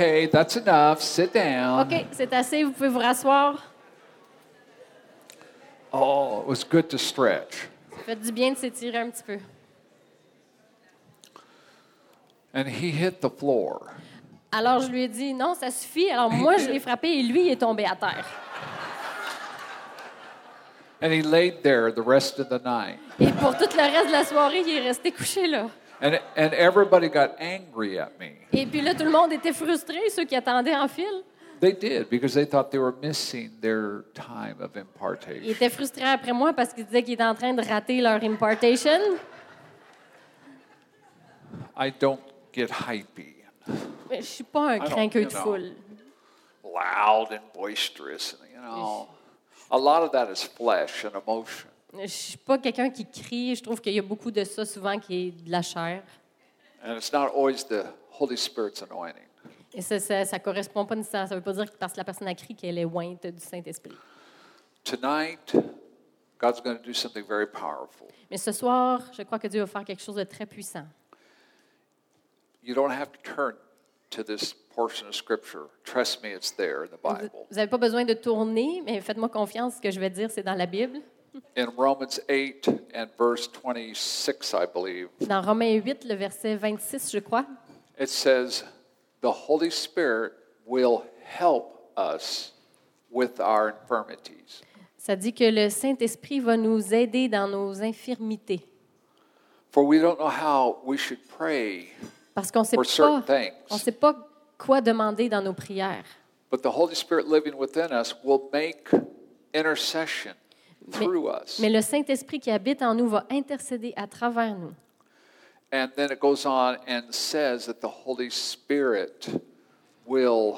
Okay, that's enough. Sit down. OK, c'est assez, vous pouvez vous rasseoir. Oh, it was good to stretch. Ça fait du bien de s'étirer un petit peu. And he hit the floor. Alors, je lui ai dit, non, ça suffit. Alors, moi, je l'ai frappé et lui, il est tombé à terre. And he laid there the rest of the night. Et pour tout le reste de la soirée, il est resté couché là. And, and everybody got angry at me. Et puis là, tout le monde était frustré, ceux qui attendaient en file. They did because they thought they were missing their time of Ils impartation. étaient frustrés après moi parce qu'ils disaient qu'ils étaient en train de rater leur impartation. I don't get hypey, Mais je suis pas un you de foule. loud and boisterous. And, you know, a lot of that is flesh and emotion. Je suis pas quelqu'un qui crie. Je trouve qu'il y a beaucoup de ça souvent qui est de la chair. And it's not always the Holy Spirit's anointing. Et ça, ça, ça correspond pas nécessairement. Ça veut pas dire que parce que la personne a crié qu'elle est ointe du Saint-Esprit. Tonight, God's going to do something very powerful. Mais ce soir, je crois que Dieu va faire quelque chose de très puissant. You don't have to turn to this portion of Scripture. Trust me, it's there in the Vous n'avez pas besoin de tourner, mais faites-moi confiance, ce que je vais dire, c'est dans la Bible. In Romans 8 and verse 26, I believe, Dans Romains 8, le verset 26, je crois, it says, The Holy Spirit will help us with our infirmities. ça dit que le Saint-Esprit va nous aider dans nos infirmités. For we don't know how we should pray, Parce qu'on ne For certain things. sait pas quoi demander dans nos prières. but the Holy Spirit living within us will make intercession us. Mais le Saint-Esprit qui habite en nous va intercéder à travers nous. And then it goes on and says that the Holy Spirit will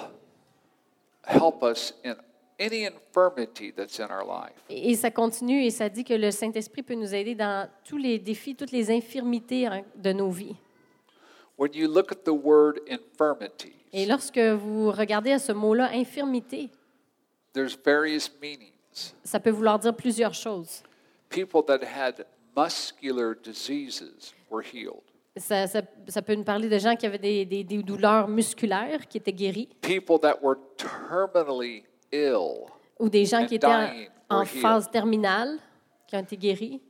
help us in any infirmity that's in our life. Et ça continue et ça dit que le Saint-Esprit peut nous aider dans tous les défis, toutes les infirmités hein, de nos vies. When you look at the word infirmity, Et lorsque vous regardez à ce mot-là, infirmité, there's various meanings. Ça peut vouloir dire plusieurs choses. People that had muscular diseases were healed. Ça, ça- ça peut nous parler de gens qui avaient des, des- des douleurs musculaires qui étaient guéris, People that were terminally ill. ou des gens qui étaient en, phase terminale qui ont été guéris.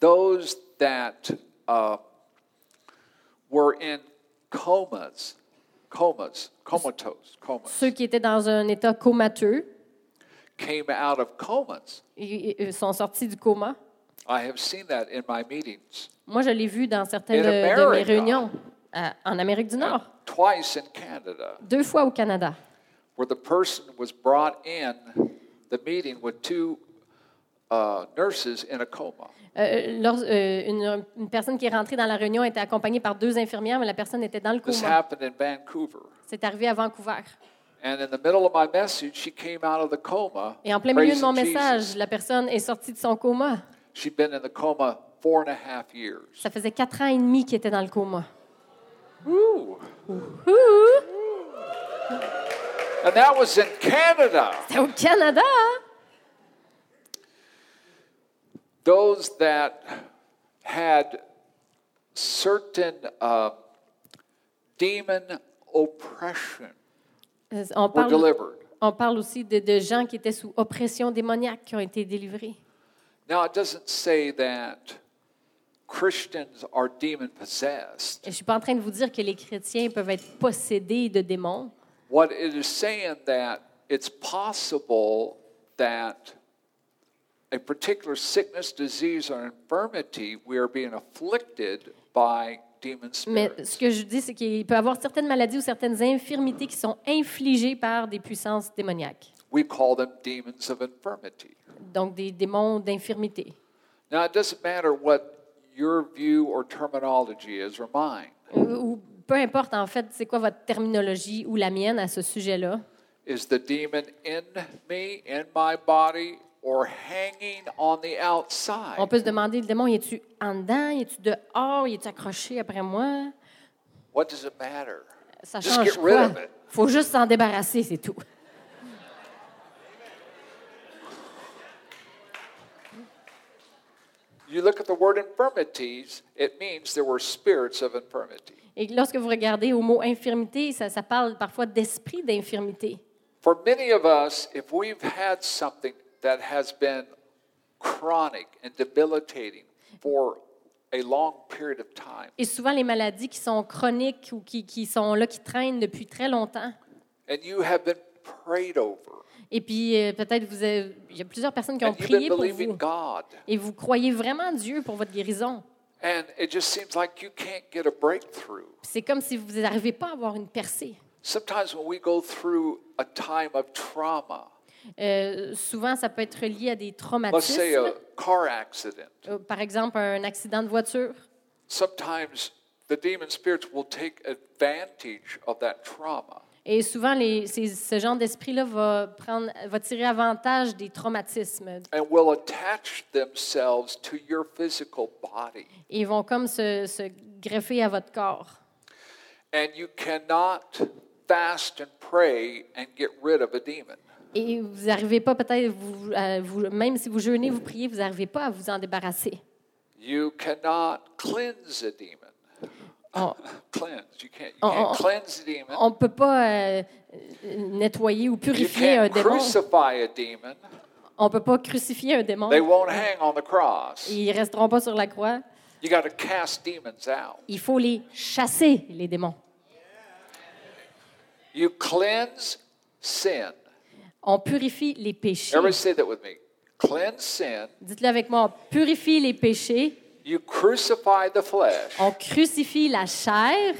Those that uh, were in comas, comas, comatose, comas, Ceux qui étaient dans un état comateux came out of comas. ils- sont sortis du coma. I have seen that in my meetings. Moi, je l'ai vu dans certaines In de, de mes réunions à- en Amérique du Nord, Twice in Canada, deux fois au Canada. where the person was brought in the meeting with two uh, nurses in a coma. Euh, lors- euh, une, une personne qui est rentrée dans la réunion était accompagnée par deux infirmières, mais la personne était dans le This coma. happened in Vancouver. C'est arrivé à Vancouver. And in the middle of my message, she came out of the coma. Et en plein milieu de praising mon Jesus. message, la personne est sortie de son coma. She'd been in the coma four and a half years. Ça faisait quatre ans et demi qu'il était dans le coma. Woo! Ouh! And that was in Canada. C'était au Canada! hein? Those that had certain uh, demon oppression Euh, On were parle, on parle aussi de, de gens qui étaient sous oppression démoniaque qui ont été délivrés. Now, it doesn't say that Christians are demon possessed. Et je ne suis pas en train de vous dire que les chrétiens peuvent être possédés de démons. What it is saying that it's possible that a particular sickness, disease, or infirmity, we are being afflicted by Mais ce que je dis, c'est qu'il peut y avoir certaines maladies ou certaines infirmités qui sont infligées par des puissances démoniaques. We call them demons of infirmity. Donc, des démons d'infirmité. Now, it doesn't matter what your view or terminology is or mine. Ou, peu importe, en fait, c'est quoi votre terminologie ou la mienne à ce sujet-là. Is the demon in me, in my body, on the outside? On peut se demander, le démon, es-tu en dedans, es-tu dehors, es-tu accroché après moi? What does it matter? Ça Just change get rid of it. faut juste s'en débarrasser, c'est tout. You look at the word infirmities, it means there were spirits of infirmity. Et lorsque vous regardez au mot infirmité, ça, ça parle parfois d'esprit d'infirmité. For many of us, if we've had something that has been chronic and debilitating for a long period of time, Et souvent, les maladies qui sont chroniques ou qui, qui sont là, qui traînent depuis très longtemps. and you have been prayed over, Et puis, euh, peut-être, vous avez- il y a plusieurs personnes qui ont and prié pour vous. God, Et vous croyez vraiment Dieu pour votre guérison. and it just seems like you can't get a breakthrough. C'est comme si vous n'arrivez pas à avoir une percée. Sometimes when we go through a time of trauma, Euh, souvent, ça peut être lié à des let's say a traumatismes. car accident, Euh, Par exemple, un accident de voiture. sometimes the demon spirits will take advantage of that trauma. Et souvent, les- ces- ce genre d'esprit-là va, prendre- va tirer avantage des traumatismes. and will attach themselves to your physical body. Et ils vont comme se, se greffer à votre corps. And you cannot fast and pray and get rid of a demon. Et vous n'arrivez pas peut-être, vous, même si vous jeûnez, vous priez, vous n'arrivez pas à vous en débarrasser. You cannot cleanse a demon. On ne peut pas euh, nettoyer ou You purifier un démon. crucify a demon. On ne peut pas crucifier un démon. They won't hang on the cross. Ils ne resteront pas sur la croix. You got to cast demons out. Il faut les chasser, les démons. You cleanse sin. On purifie les péchés. Everybody say that with me. Cleanse sin. Dites-le avec moi. On purifie les péchés. You crucify the flesh. On crucifie la chair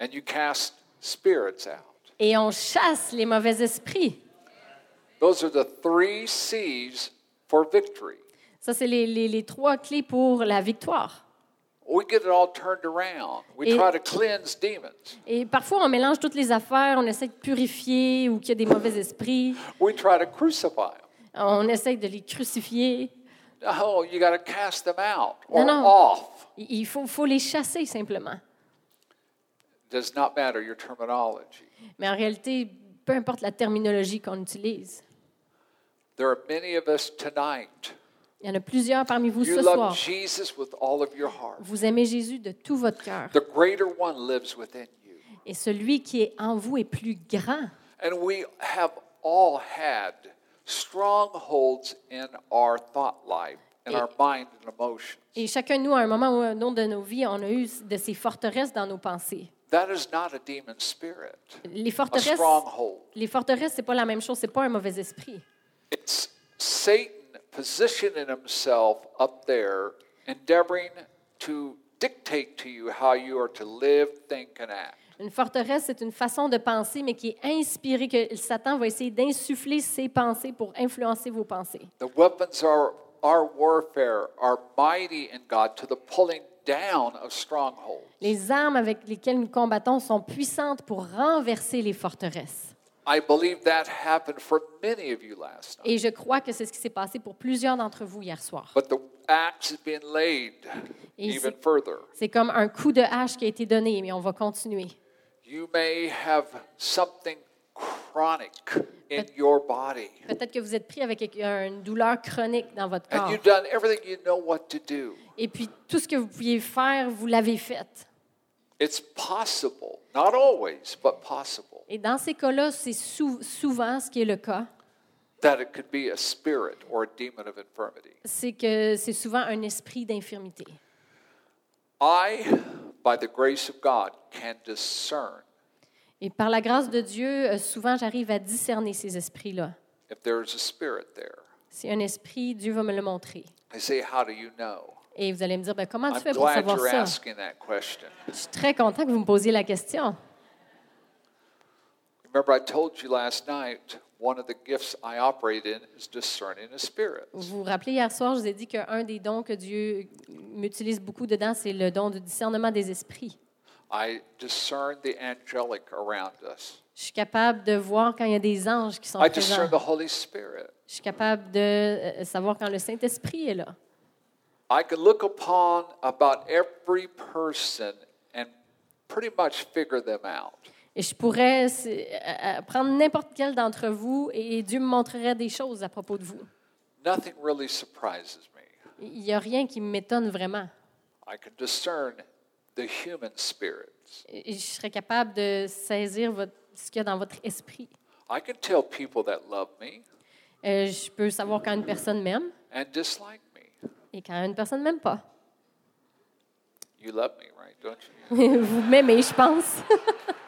And you cast spirits out. et on chasse les mauvais esprits. Those are the three C's for victory. Ça, c'est les, les- les trois clés pour la victoire. Et- try to cleanse demons. Et parfois, on mélange toutes les affaires, on essaie de purifier ou qu'il y a des mauvais esprits, We try to crucify them. on essaie de les crucifier. Oh, you got to cast them out or No, no. off. Il il faut, faut les chasser simplement. Does not matter your terminology. Mais en réalité, peu importe la terminologie qu'on utilise, There are many of us tonight. Il y en a plusieurs parmi vous You ce soir. Vous aimez Jésus de tout votre cœur. Et celui qui est en vous est plus grand. And we have all had strongholds in our thought life, in Et- our mind and emotions. Et chacun de nous, à un moment ou à un autre de nos vies, on a eu de ces forteresses dans nos pensées. That is not a demon spirit, Les a forteresses, stronghold. les forteresses, c'est pas la même chose. C'est pas un mauvais esprit. It's Satan positioning himself up there, endeavoring to dictate to you how you are to live, think, and act. Une forteresse, c'est une façon de penser, mais qui est inspirée, que Satan va essayer d'insuffler ses pensées pour influencer vos pensées. The weapons are our warfare are mighty in God to the pulling down of strongholds. Les armes avec lesquelles nous combattons sont puissantes pour renverser les forteresses. I believe that happened for many of you last night. Et je crois que c'est ce qui s'est passé pour plusieurs d'entre vous hier soir. But the axe has been laid Et even c'est- further. C'est comme un coup de hache qui a été donné, mais on va continuer. You may have something chronic in your body, Peut-être que vous êtes pris avec une douleur chronique dans votre and corps. you've done everything you know what to do. Et puis, tout ce que vous pouviez faire, vous l'avez fait. It's possible, not always, but possible, Et dans ces cas-là, c'est sou- souvent ce qui est le cas, that it could be a spirit or a demon of infirmity. c'est que c'est souvent un esprit d'infirmité. I, by the grace of God, can discern Et par la grâce de Dieu, euh, souvent j'arrive à discerner ces esprits-là. if there's a spirit there. C'est un esprit, Dieu va me le montrer. I say, How do you know? Et vous allez me dire, ben, comment tu I'm fais pour glad savoir you're ça? asking that question. Je suis très content que vous me posiez la question. Remember, I told you last night one of the gifts I operate in is discerning the spirits. Vous vous rappelez, hier soir, je vous ai dit qu'un des dons que Dieu m'utilise beaucoup dedans, c'est le don du discernement des esprits. I discern the angelic around us. Je suis capable de voir quand il y a des anges qui sont I présents. discern the Holy Spirit. Je suis capable de euh, savoir quand le Saint-Esprit est là. I can look upon about every person and pretty much figure them out. Et je pourrais euh, euh, prendre n'importe quel d'entre vous et Dieu me montrerait des choses à propos de vous. Nothing really surprises me. Il n'y a rien qui m'étonne vraiment. I can discern the human spirits. Et je serais capable de saisir votre- ce qu'il y a dans votre esprit. I can tell people that love me Euh, je peux savoir quand une personne m'aime and dislike me. et quand une personne ne m'aime pas. You love me, right? Don't you? vous m'aimez, je pense.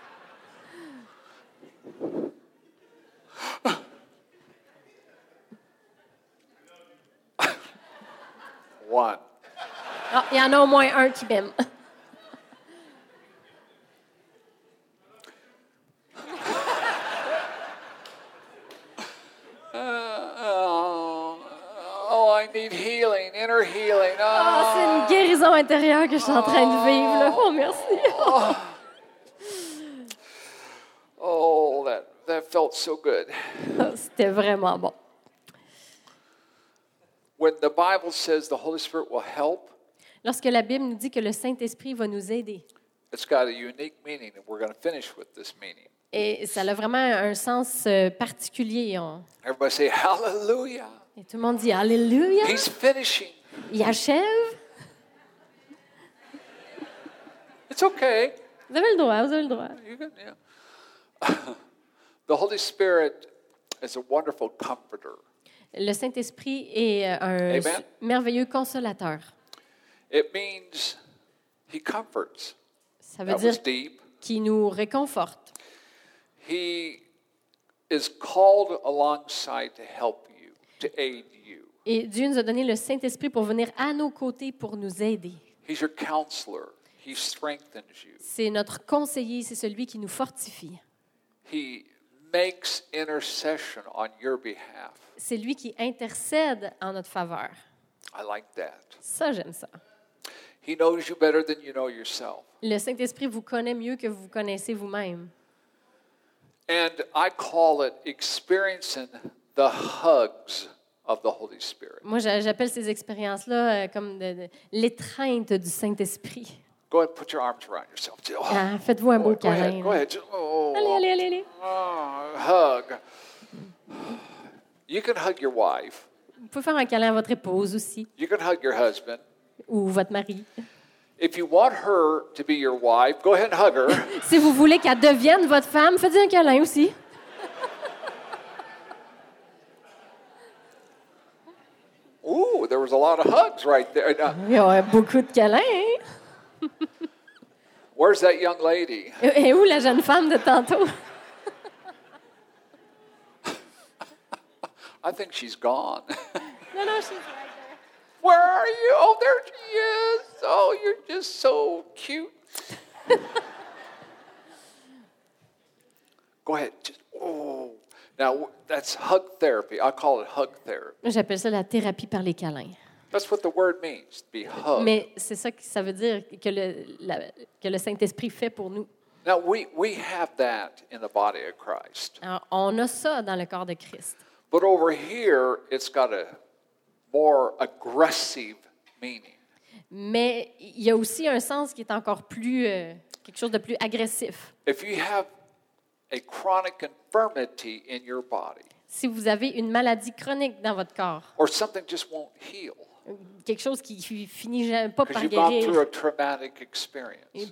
One. Ah, il y en a au moins un qui m'aime. Oh, oh, I need healing, inner healing. C'est Oh, une guérison intérieure que je suis en train de vivre. là. Oh, merci. oh that, that felt so good. C'était vraiment bon. When the Bible says the Holy Spirit will help, Lorsque la Bible nous dit que le Saint-Esprit va nous aider, it's got a unique meaning, and we're going to finish with this meaning. et ça a vraiment un sens euh, particulier. on- Everybody say, Hallelujah. Et tout le monde dit Alléluia. He's finishing. Il achève. It's okay. Vous avez le droit, vous avez le droit. You can, yeah. the Holy Spirit is a wonderful comforter. Le Saint-Esprit est euh, un Amen. merveilleux consolateur. It means he comforts. Ça veut That dire deep. qu'il nous réconforte. He is called alongside to help you, to aid you. Et Dieu nous a donné le Saint-Esprit pour venir à nos côtés pour nous aider. He's your counselor. He strengthens you. C'est notre conseiller, c'est celui qui nous fortifie. He makes intercession on your behalf. C'est lui qui intercède en notre faveur. I like that. Ça, j'aime ça. He knows you better than you know yourself. Le Saint-Esprit vous connaît mieux que vous connaissez vous-même. And I call it experiencing the hugs of the Holy Spirit. Moi, j'a- j'appelle ces expériences-là euh, comme de- de- l'étreinte du Saint-Esprit. Go ahead and put your arms around yourself. Oh, Ah, Faites-vous un beau go ahead. câlin. Go ahead. Oh, Allez, allez, allez, allez. oh, hug. You can hug your wife. Vous pouvez faire un câlin à votre épouse aussi, You can hug your husband. ou votre mari. If you want her to be your wife, go ahead and hug her. Si vous voulez qu'elle devienne votre femme, faites-lui un câlin aussi. Ooh, there was a lot of hugs right there. Il y a beaucoup de câlins. hein? Where's that young lady? Et où la jeune femme de tantôt? I think she's gone. Non, non, je Where are you? Oh, there she is. Oh, you're just so cute. Go ahead. Just, oh. Now, that's hug therapy. I call it hug therapy. J'appelle ça la thérapie par les câlins. That's what the word means, to be hugged. Mais c'est ça que ça veut dire que le, la- que le Saint-Esprit fait pour nous. Now, we, we have that in the body of Christ. Alors, on a ça dans le corps de Christ. But over here, it's got a more aggressive meaning. Mais il y a aussi un sens qui est encore plus, euh, quelque chose de plus agressif. If you have a chronic infirmity in your body, Si vous avez une maladie chronique dans votre corps, or something just won't heal quelque chose qui fi- finit pas par guérir,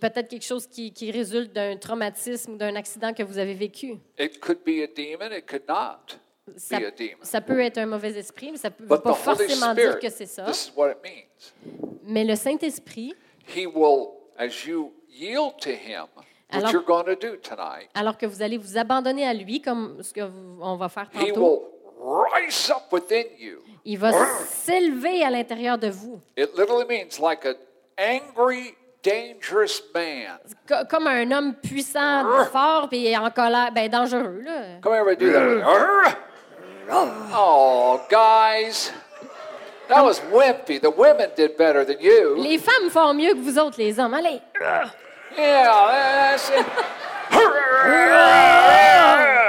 peut-être quelque chose qui, qui résulte d'un traumatisme ou d'un accident que vous avez vécu. it could be a demon, it could not Ça, be a demon. ça peut être un mauvais esprit, mais ça ne veut pas forcément dire Spirit, que c'est ça. this is what it means. Mais le Saint-Esprit, Alors- que vous allez vous abandonner à lui, comme ce qu'on va faire tantôt, il va s'élever à l'intérieur de vous, It literally means like an angry, dangerous man. Co- comme un homme puissant, fort, puis en colère, ben dangereux. Là. Come here, do that. Oh, guys. That was wimpy. The women did better than you. Les femmes font mieux que vous autres, les hommes. Allez! Yeah, that's it.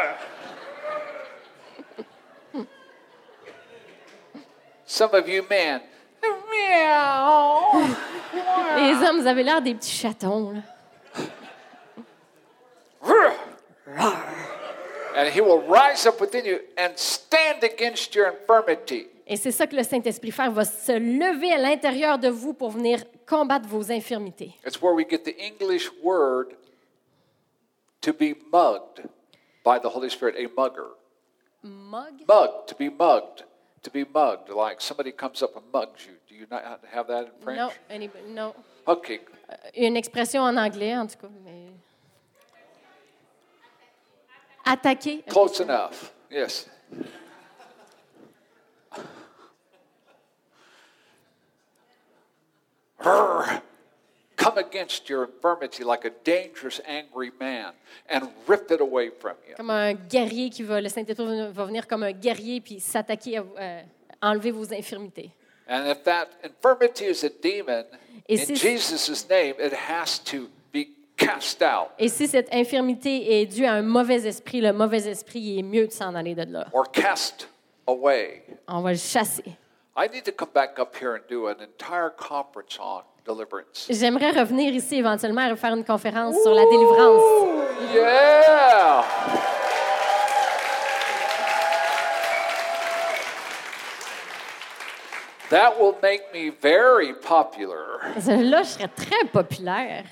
Some of you men, meow. Les hommes, vous avez l'air des petits chatons. là. And he will rise up within you and stand against your infirmity. Et c'est ça que le Saint-Esprit fait. Il va se lever à l'intérieur de vous pour venir combattre vos infirmités. It's where we get the English word to be mugged by the Holy Spirit, a mugger. Mug? Mugged, to be mugged, to be mugged, like somebody comes up and mugs you. Do you not have that in French? No, anybody- non. Okay, Une expression en anglais, en tout cas. Mais... Attaquer. close enough. Yes. Rrr. Come against your infirmity like a dangerous, angry man and rip it away from you. Comme un guerrier qui va, le Saint-Esprit va venir comme un guerrier puis s'attaquer à euh, enlever vos infirmités. And if that infirmity is a demon, Et in si- Jesus' name, it has to be cast out Et si cette infirmité est due à un mauvais esprit, le mauvais esprit il est mieux de s'en aller de là. or cast away. On va le chasser. I need to come back up here and do an entire conference on deliverance. J'aimerais revenir ici éventuellement et faire une conférence sur la délivrance. Yeah! That will make me very popular. Là, je serais très populaire.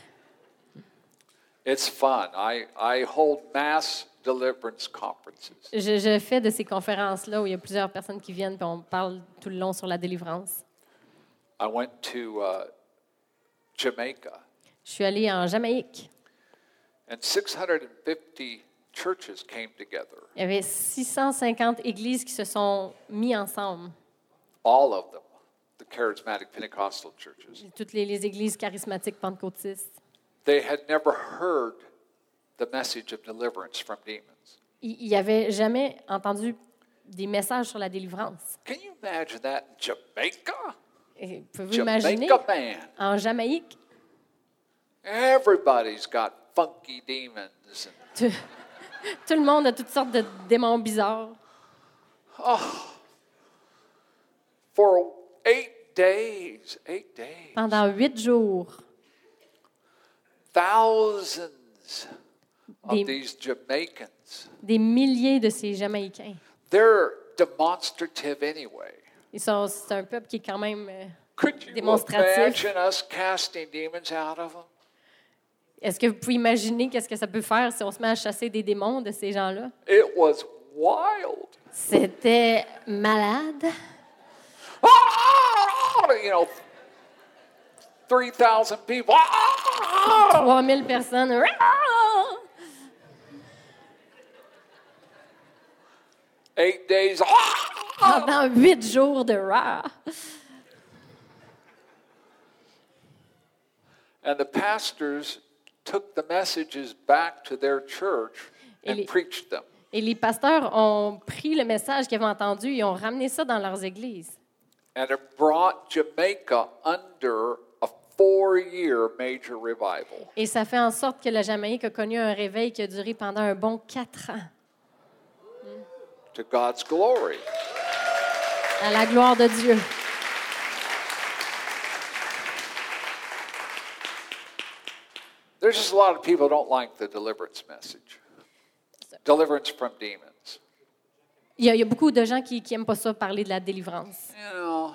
It's fun. I, I hold mass deliverance conferences. Je, je fais de ces conférences-là où il y a plusieurs personnes qui viennent et on parle tout le long sur la délivrance. I went to uh, Jamaica, Je suis allée en Jamaïque. and 650 churches came together. Il y avait 650 églises qui se sont mis ensemble. All of them, the charismatic Pentecostal churches. Toutes les, les églises charismatiques pentecôtistes. They had never heard the message of deliverance from demons. Ils n'avaient jamais entendu des messages sur la délivrance. Can you imagine that in Jamaica? Et Pouvez-vous imaginer, man. en Jamaïque, Everybody's got funky demons. and- tout, tout le monde a toutes sortes de démons bizarres. For eight days, eight days, Pendant huit jours, thousands of Des- these Jamaicans. des milliers de ces Jamaïcains. They're demonstrative anyway. Ils sont, c'est un peuple qui est quand même. euh, you Démonstratif. Est-ce que vous pouvez imaginer qu'est-ce que ça peut faire si on se met à chasser des démons de ces gens-là? It was wild. C'était malade. Ah! You know, 3,000 people. Ah! 3000 personnes. Eight days. Pendant huit jours de rah. And the pastors took the messages back to their church Et and les- preached them. Et les pasteurs ont pris le message qu'ils avaient entendu et ont ramené ça dans leurs églises. And it brought Jamaica under a major revival. Et ça fait en sorte que la Jamaïque a connu un réveil qui a duré pendant un bon quatre ans. To God's glory. À la gloire de Dieu. There's just a lot of people don't like the deliverance message. Deliverance from demons. Il y, a, il y a beaucoup de gens qui n'aiment pas ça parler de la délivrance. You know,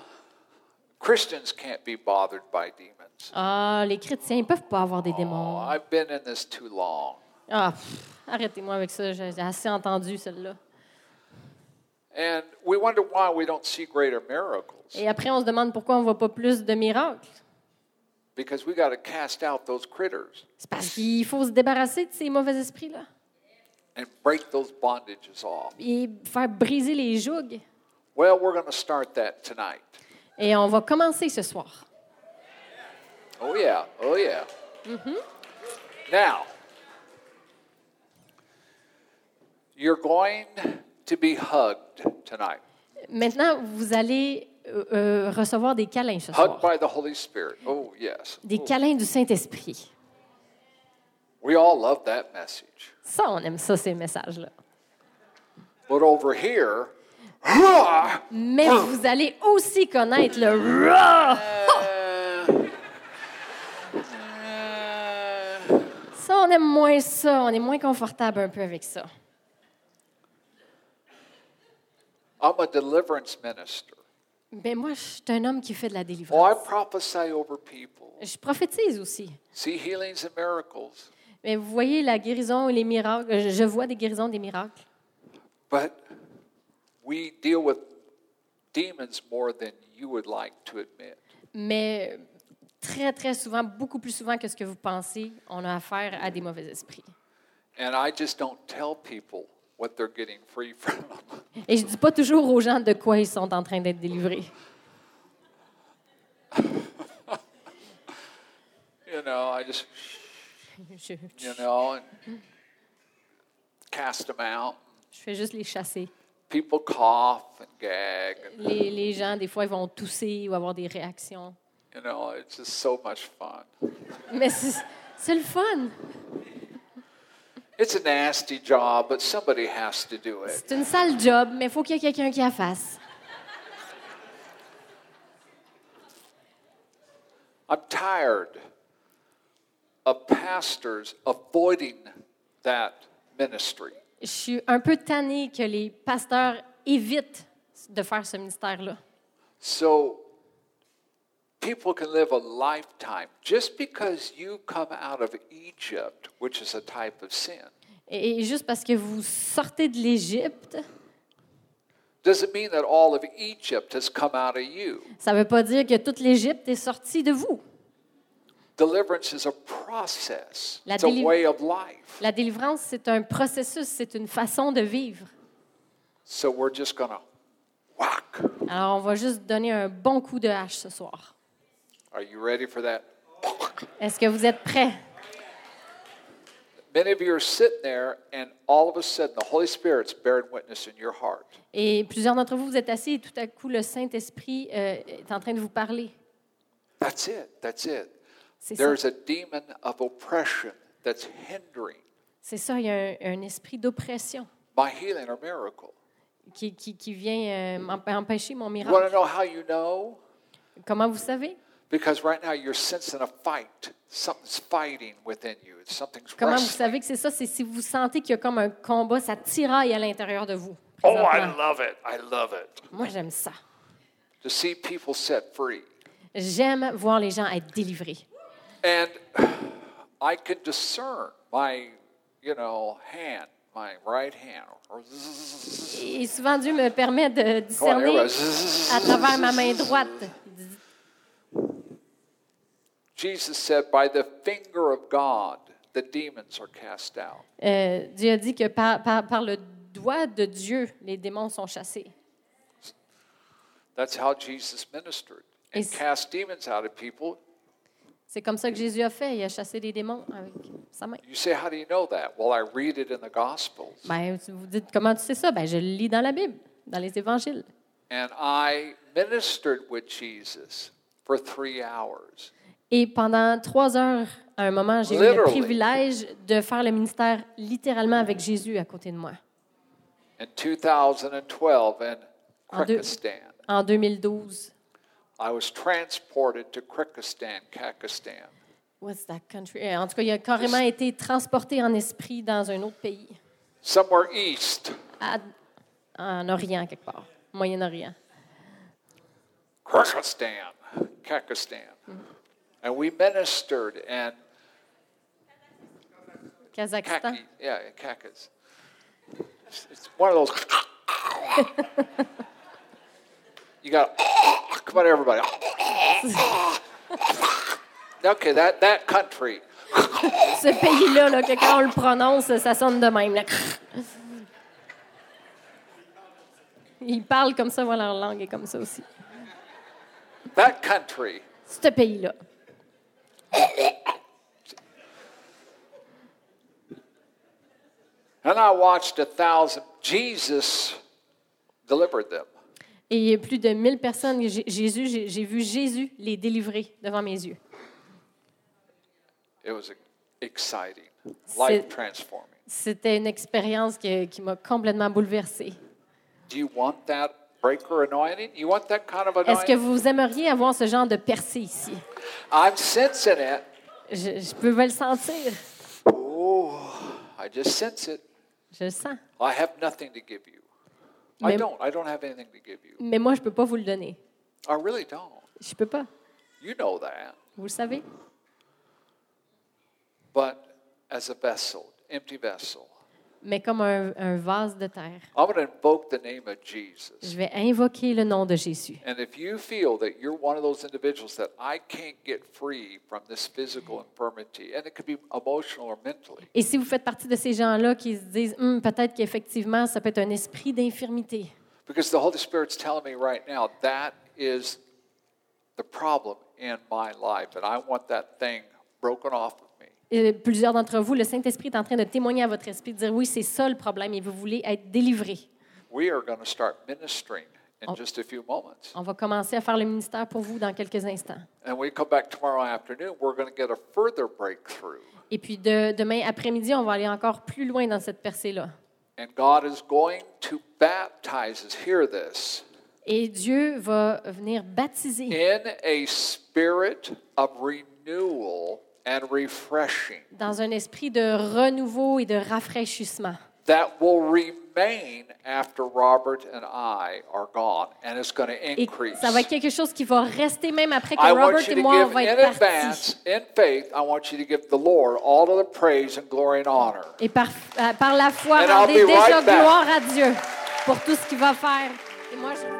Christians can't be bothered by demons. Ah, les chrétiens ne peuvent pas avoir des Oh, démons. I've been in this too long. Ah, pff, arrêtez-moi avec ça, j'ai assez entendu celle-là. And we wonder why we don't see greater miracles. Et après, on se demande pourquoi on ne voit pas plus de miracles. Because we got to cast out those critters C'est parce qu'il faut se débarrasser de ces mauvais esprits-là and break those bondages off. et faire briser les jougs. Well, we're going to start that tonight. Et on va commencer ce soir. Oh, yeah. Oh, yeah. Now, you're going to be hugged tonight, Maintenant, vous allez euh, euh, recevoir des câlins ce hugged soir. by the Holy Spirit. Oh, yes. Des Oh. câlins du Saint-Esprit. We all love that message. Ça, on aime ça, ces messages-là. But over here! Mais vous allez aussi connaître le Rah! Ça, on aime moins ça. On est moins confortable un peu avec ça. I'm a deliverance minister. Mais moi, je suis un homme qui fait de la Oh, I délivrance. prophesy over people. Je prophétise aussi. See healings and miracles. Mais vous voyez la guérison et les miracles. Je- Je vois des guérisons, des miracles. But we deal with demons more than you would like to admit. Mais très, très souvent, beaucoup plus souvent que ce que vous pensez, on a affaire à des mauvais esprits. And I just don't tell people what they're getting free from. Et je ne dis pas toujours aux gens de quoi ils sont en train d'être délivrés. you know, I just, Je, you know, and cast them out. je fais juste les chasser. People cough and gag. And, Les, les gens, des fois, ils vont tousser ou avoir des réactions. you know, it's just so much fun. Mais c'est le fun. It's a nasty job, but somebody has to do it. C'est une sale job, mais il faut qu'il y ait quelqu'un qui la fasse. I'm tired of pastors avoiding that ministry. Je suis un peu tannée que les pasteurs évitent de faire ce ministère-là. So people can live a lifetime just because you come out of Egypt, which is a type of sin. Et juste parce que vous sortez de l'Égypte, Doesn't mean that all of Egypt has come out of you. ça ne veut pas dire que toute l'Égypte est sortie de vous. Deliverance is a process. La It's a déliv- way of life. La délivrance, c'est un processus, c'est une façon de vivre. So we're just going to whack. Alors, on va juste donner un bon coup de hache ce soir. Are you ready for that? Est-ce que vous êtes prêts? Many of you are sitting there, and all of a sudden, the Holy Spirit's bearing witness in your heart. Et plusieurs d'entre vous, vous êtes assis et tout à coup, le Saint-Esprit euh, est en train de vous parler. That's it. That's it. C'est ça. There's a demon of oppression that's hindering C'est ça, il y a un, un esprit d'oppression my healing or miracle. qui, qui, qui vient euh, m'emp- empêcher mon You want to miracle. know how you know? Comment vous savez? Because right now you're sensing a fight. Something's fighting within you. Something's Comment vous savez que c'est ça? C'est si vous sentez qu'il y a comme un combat, ça tiraille à l'intérieur de vous. Oh, I love it. I love it. Moi, j'aime ça. To see people set free. J'aime voir les gens être délivrés. And I can discern my, you know, hand, my right hand. Et souvent, Dieu me permet de discerner à travers ma main droite. Jesus said, by the finger of God, the demons are cast out. Euh, Dieu a dit que par, par- par le doigt de Dieu, les démons sont chassés. That's how Jesus ministered and cast demons out of people. C'est comme ça que Jésus a fait. Il a chassé les démons avec sa main. You say, how do you know that? Well, I read it in the Gospels. Ben, vous dites, comment tu sais ça? Ben, je le lis dans la Bible, dans les évangiles. And I ministered with Jesus for three hours. Et pendant trois heures, à un moment, j'ai eu le privilège de faire le ministère littéralement avec Jésus à côté de moi. In 2012 in En deux- En 2012. I was transported to Kyrgyzstan, Kakistan. What's that country? Euh, En tout cas, il a carrément été transporté en esprit dans un autre pays, somewhere east, à- en Orient quelque part, Moyen-Orient. Kyrgyzstan, Kakistan. And we ministered and Kazakhstan. Kaki, yeah, Kakas. It's, it's one of those. you got. Come on, everybody. okay, that that country. Ce pays-là, là, que quand on le prononce, ça sonne de même. là. Ils parlent comme ça, voilà, leur langue est comme ça aussi. That country. Ce pays-là. And I watched a thousand. Jesus delivered them. Et plus de 1000 personnes. Jésus, j'ai vu Jésus les délivrer devant mes yeux. It was exciting. life transforming. C'était une expérience que- qui m'a complètement bouleversée. Do you want that breaker anointing? You want that kind of Est-ce que vous aimeriez avoir ce genre de percée ici? I'm sensing it. Je, je peux le sentir. Oh, I just sense it. Je le sens. I have nothing to give you. I Mais- don't. I don't have anything to give you. Mais moi, je ne peux pas vous le donner. I really don't. Je ne peux pas. You know that. Vous le savez? But as a vessel, empty vessel, Mais comme un, un vase de terre, I'm going to invoke the name of Jesus. je vais invoquer le nom de Jésus. And if you feel that you're one of those individuals that I can't get free from this physical infirmity, and it could be emotional or mentally, Et si vous faites partie de ces gens-là qui se disent, Hum, peut-être qu'effectivement, ça peut être un esprit d'infirmité. because the Holy Spirit's telling me right now that is the problem in my life, and I want that thing broken off. Et plusieurs d'entre vous, le Saint-Esprit est en train de témoigner à votre esprit, de dire, oui, c'est ça le problème et vous voulez être délivré. We are going to start ministering in just a few moments. On va commencer à faire le ministère pour vous dans quelques instants. And we come back tomorrow afternoon, we're going to get a further breakthrough. Et puis de- demain après-midi, on va aller encore plus loin dans cette percée-là. And God is going to baptize us, hear this, Et Dieu va venir baptiser in a spirit of renewal and refreshing dans un esprit de renouveau et de rafraîchissement that will remain after Robert and I are gone, and it's going to Et increase. ça va être quelque chose qui va rester même après que I Robert et moi on va in être partis. advance, in faith, I want you to give the Lord all of the praise and glory and honor. Et par, euh, par la foi, rendez déjà right gloire à Dieu pour tout ce qu'il va faire. Et moi, je...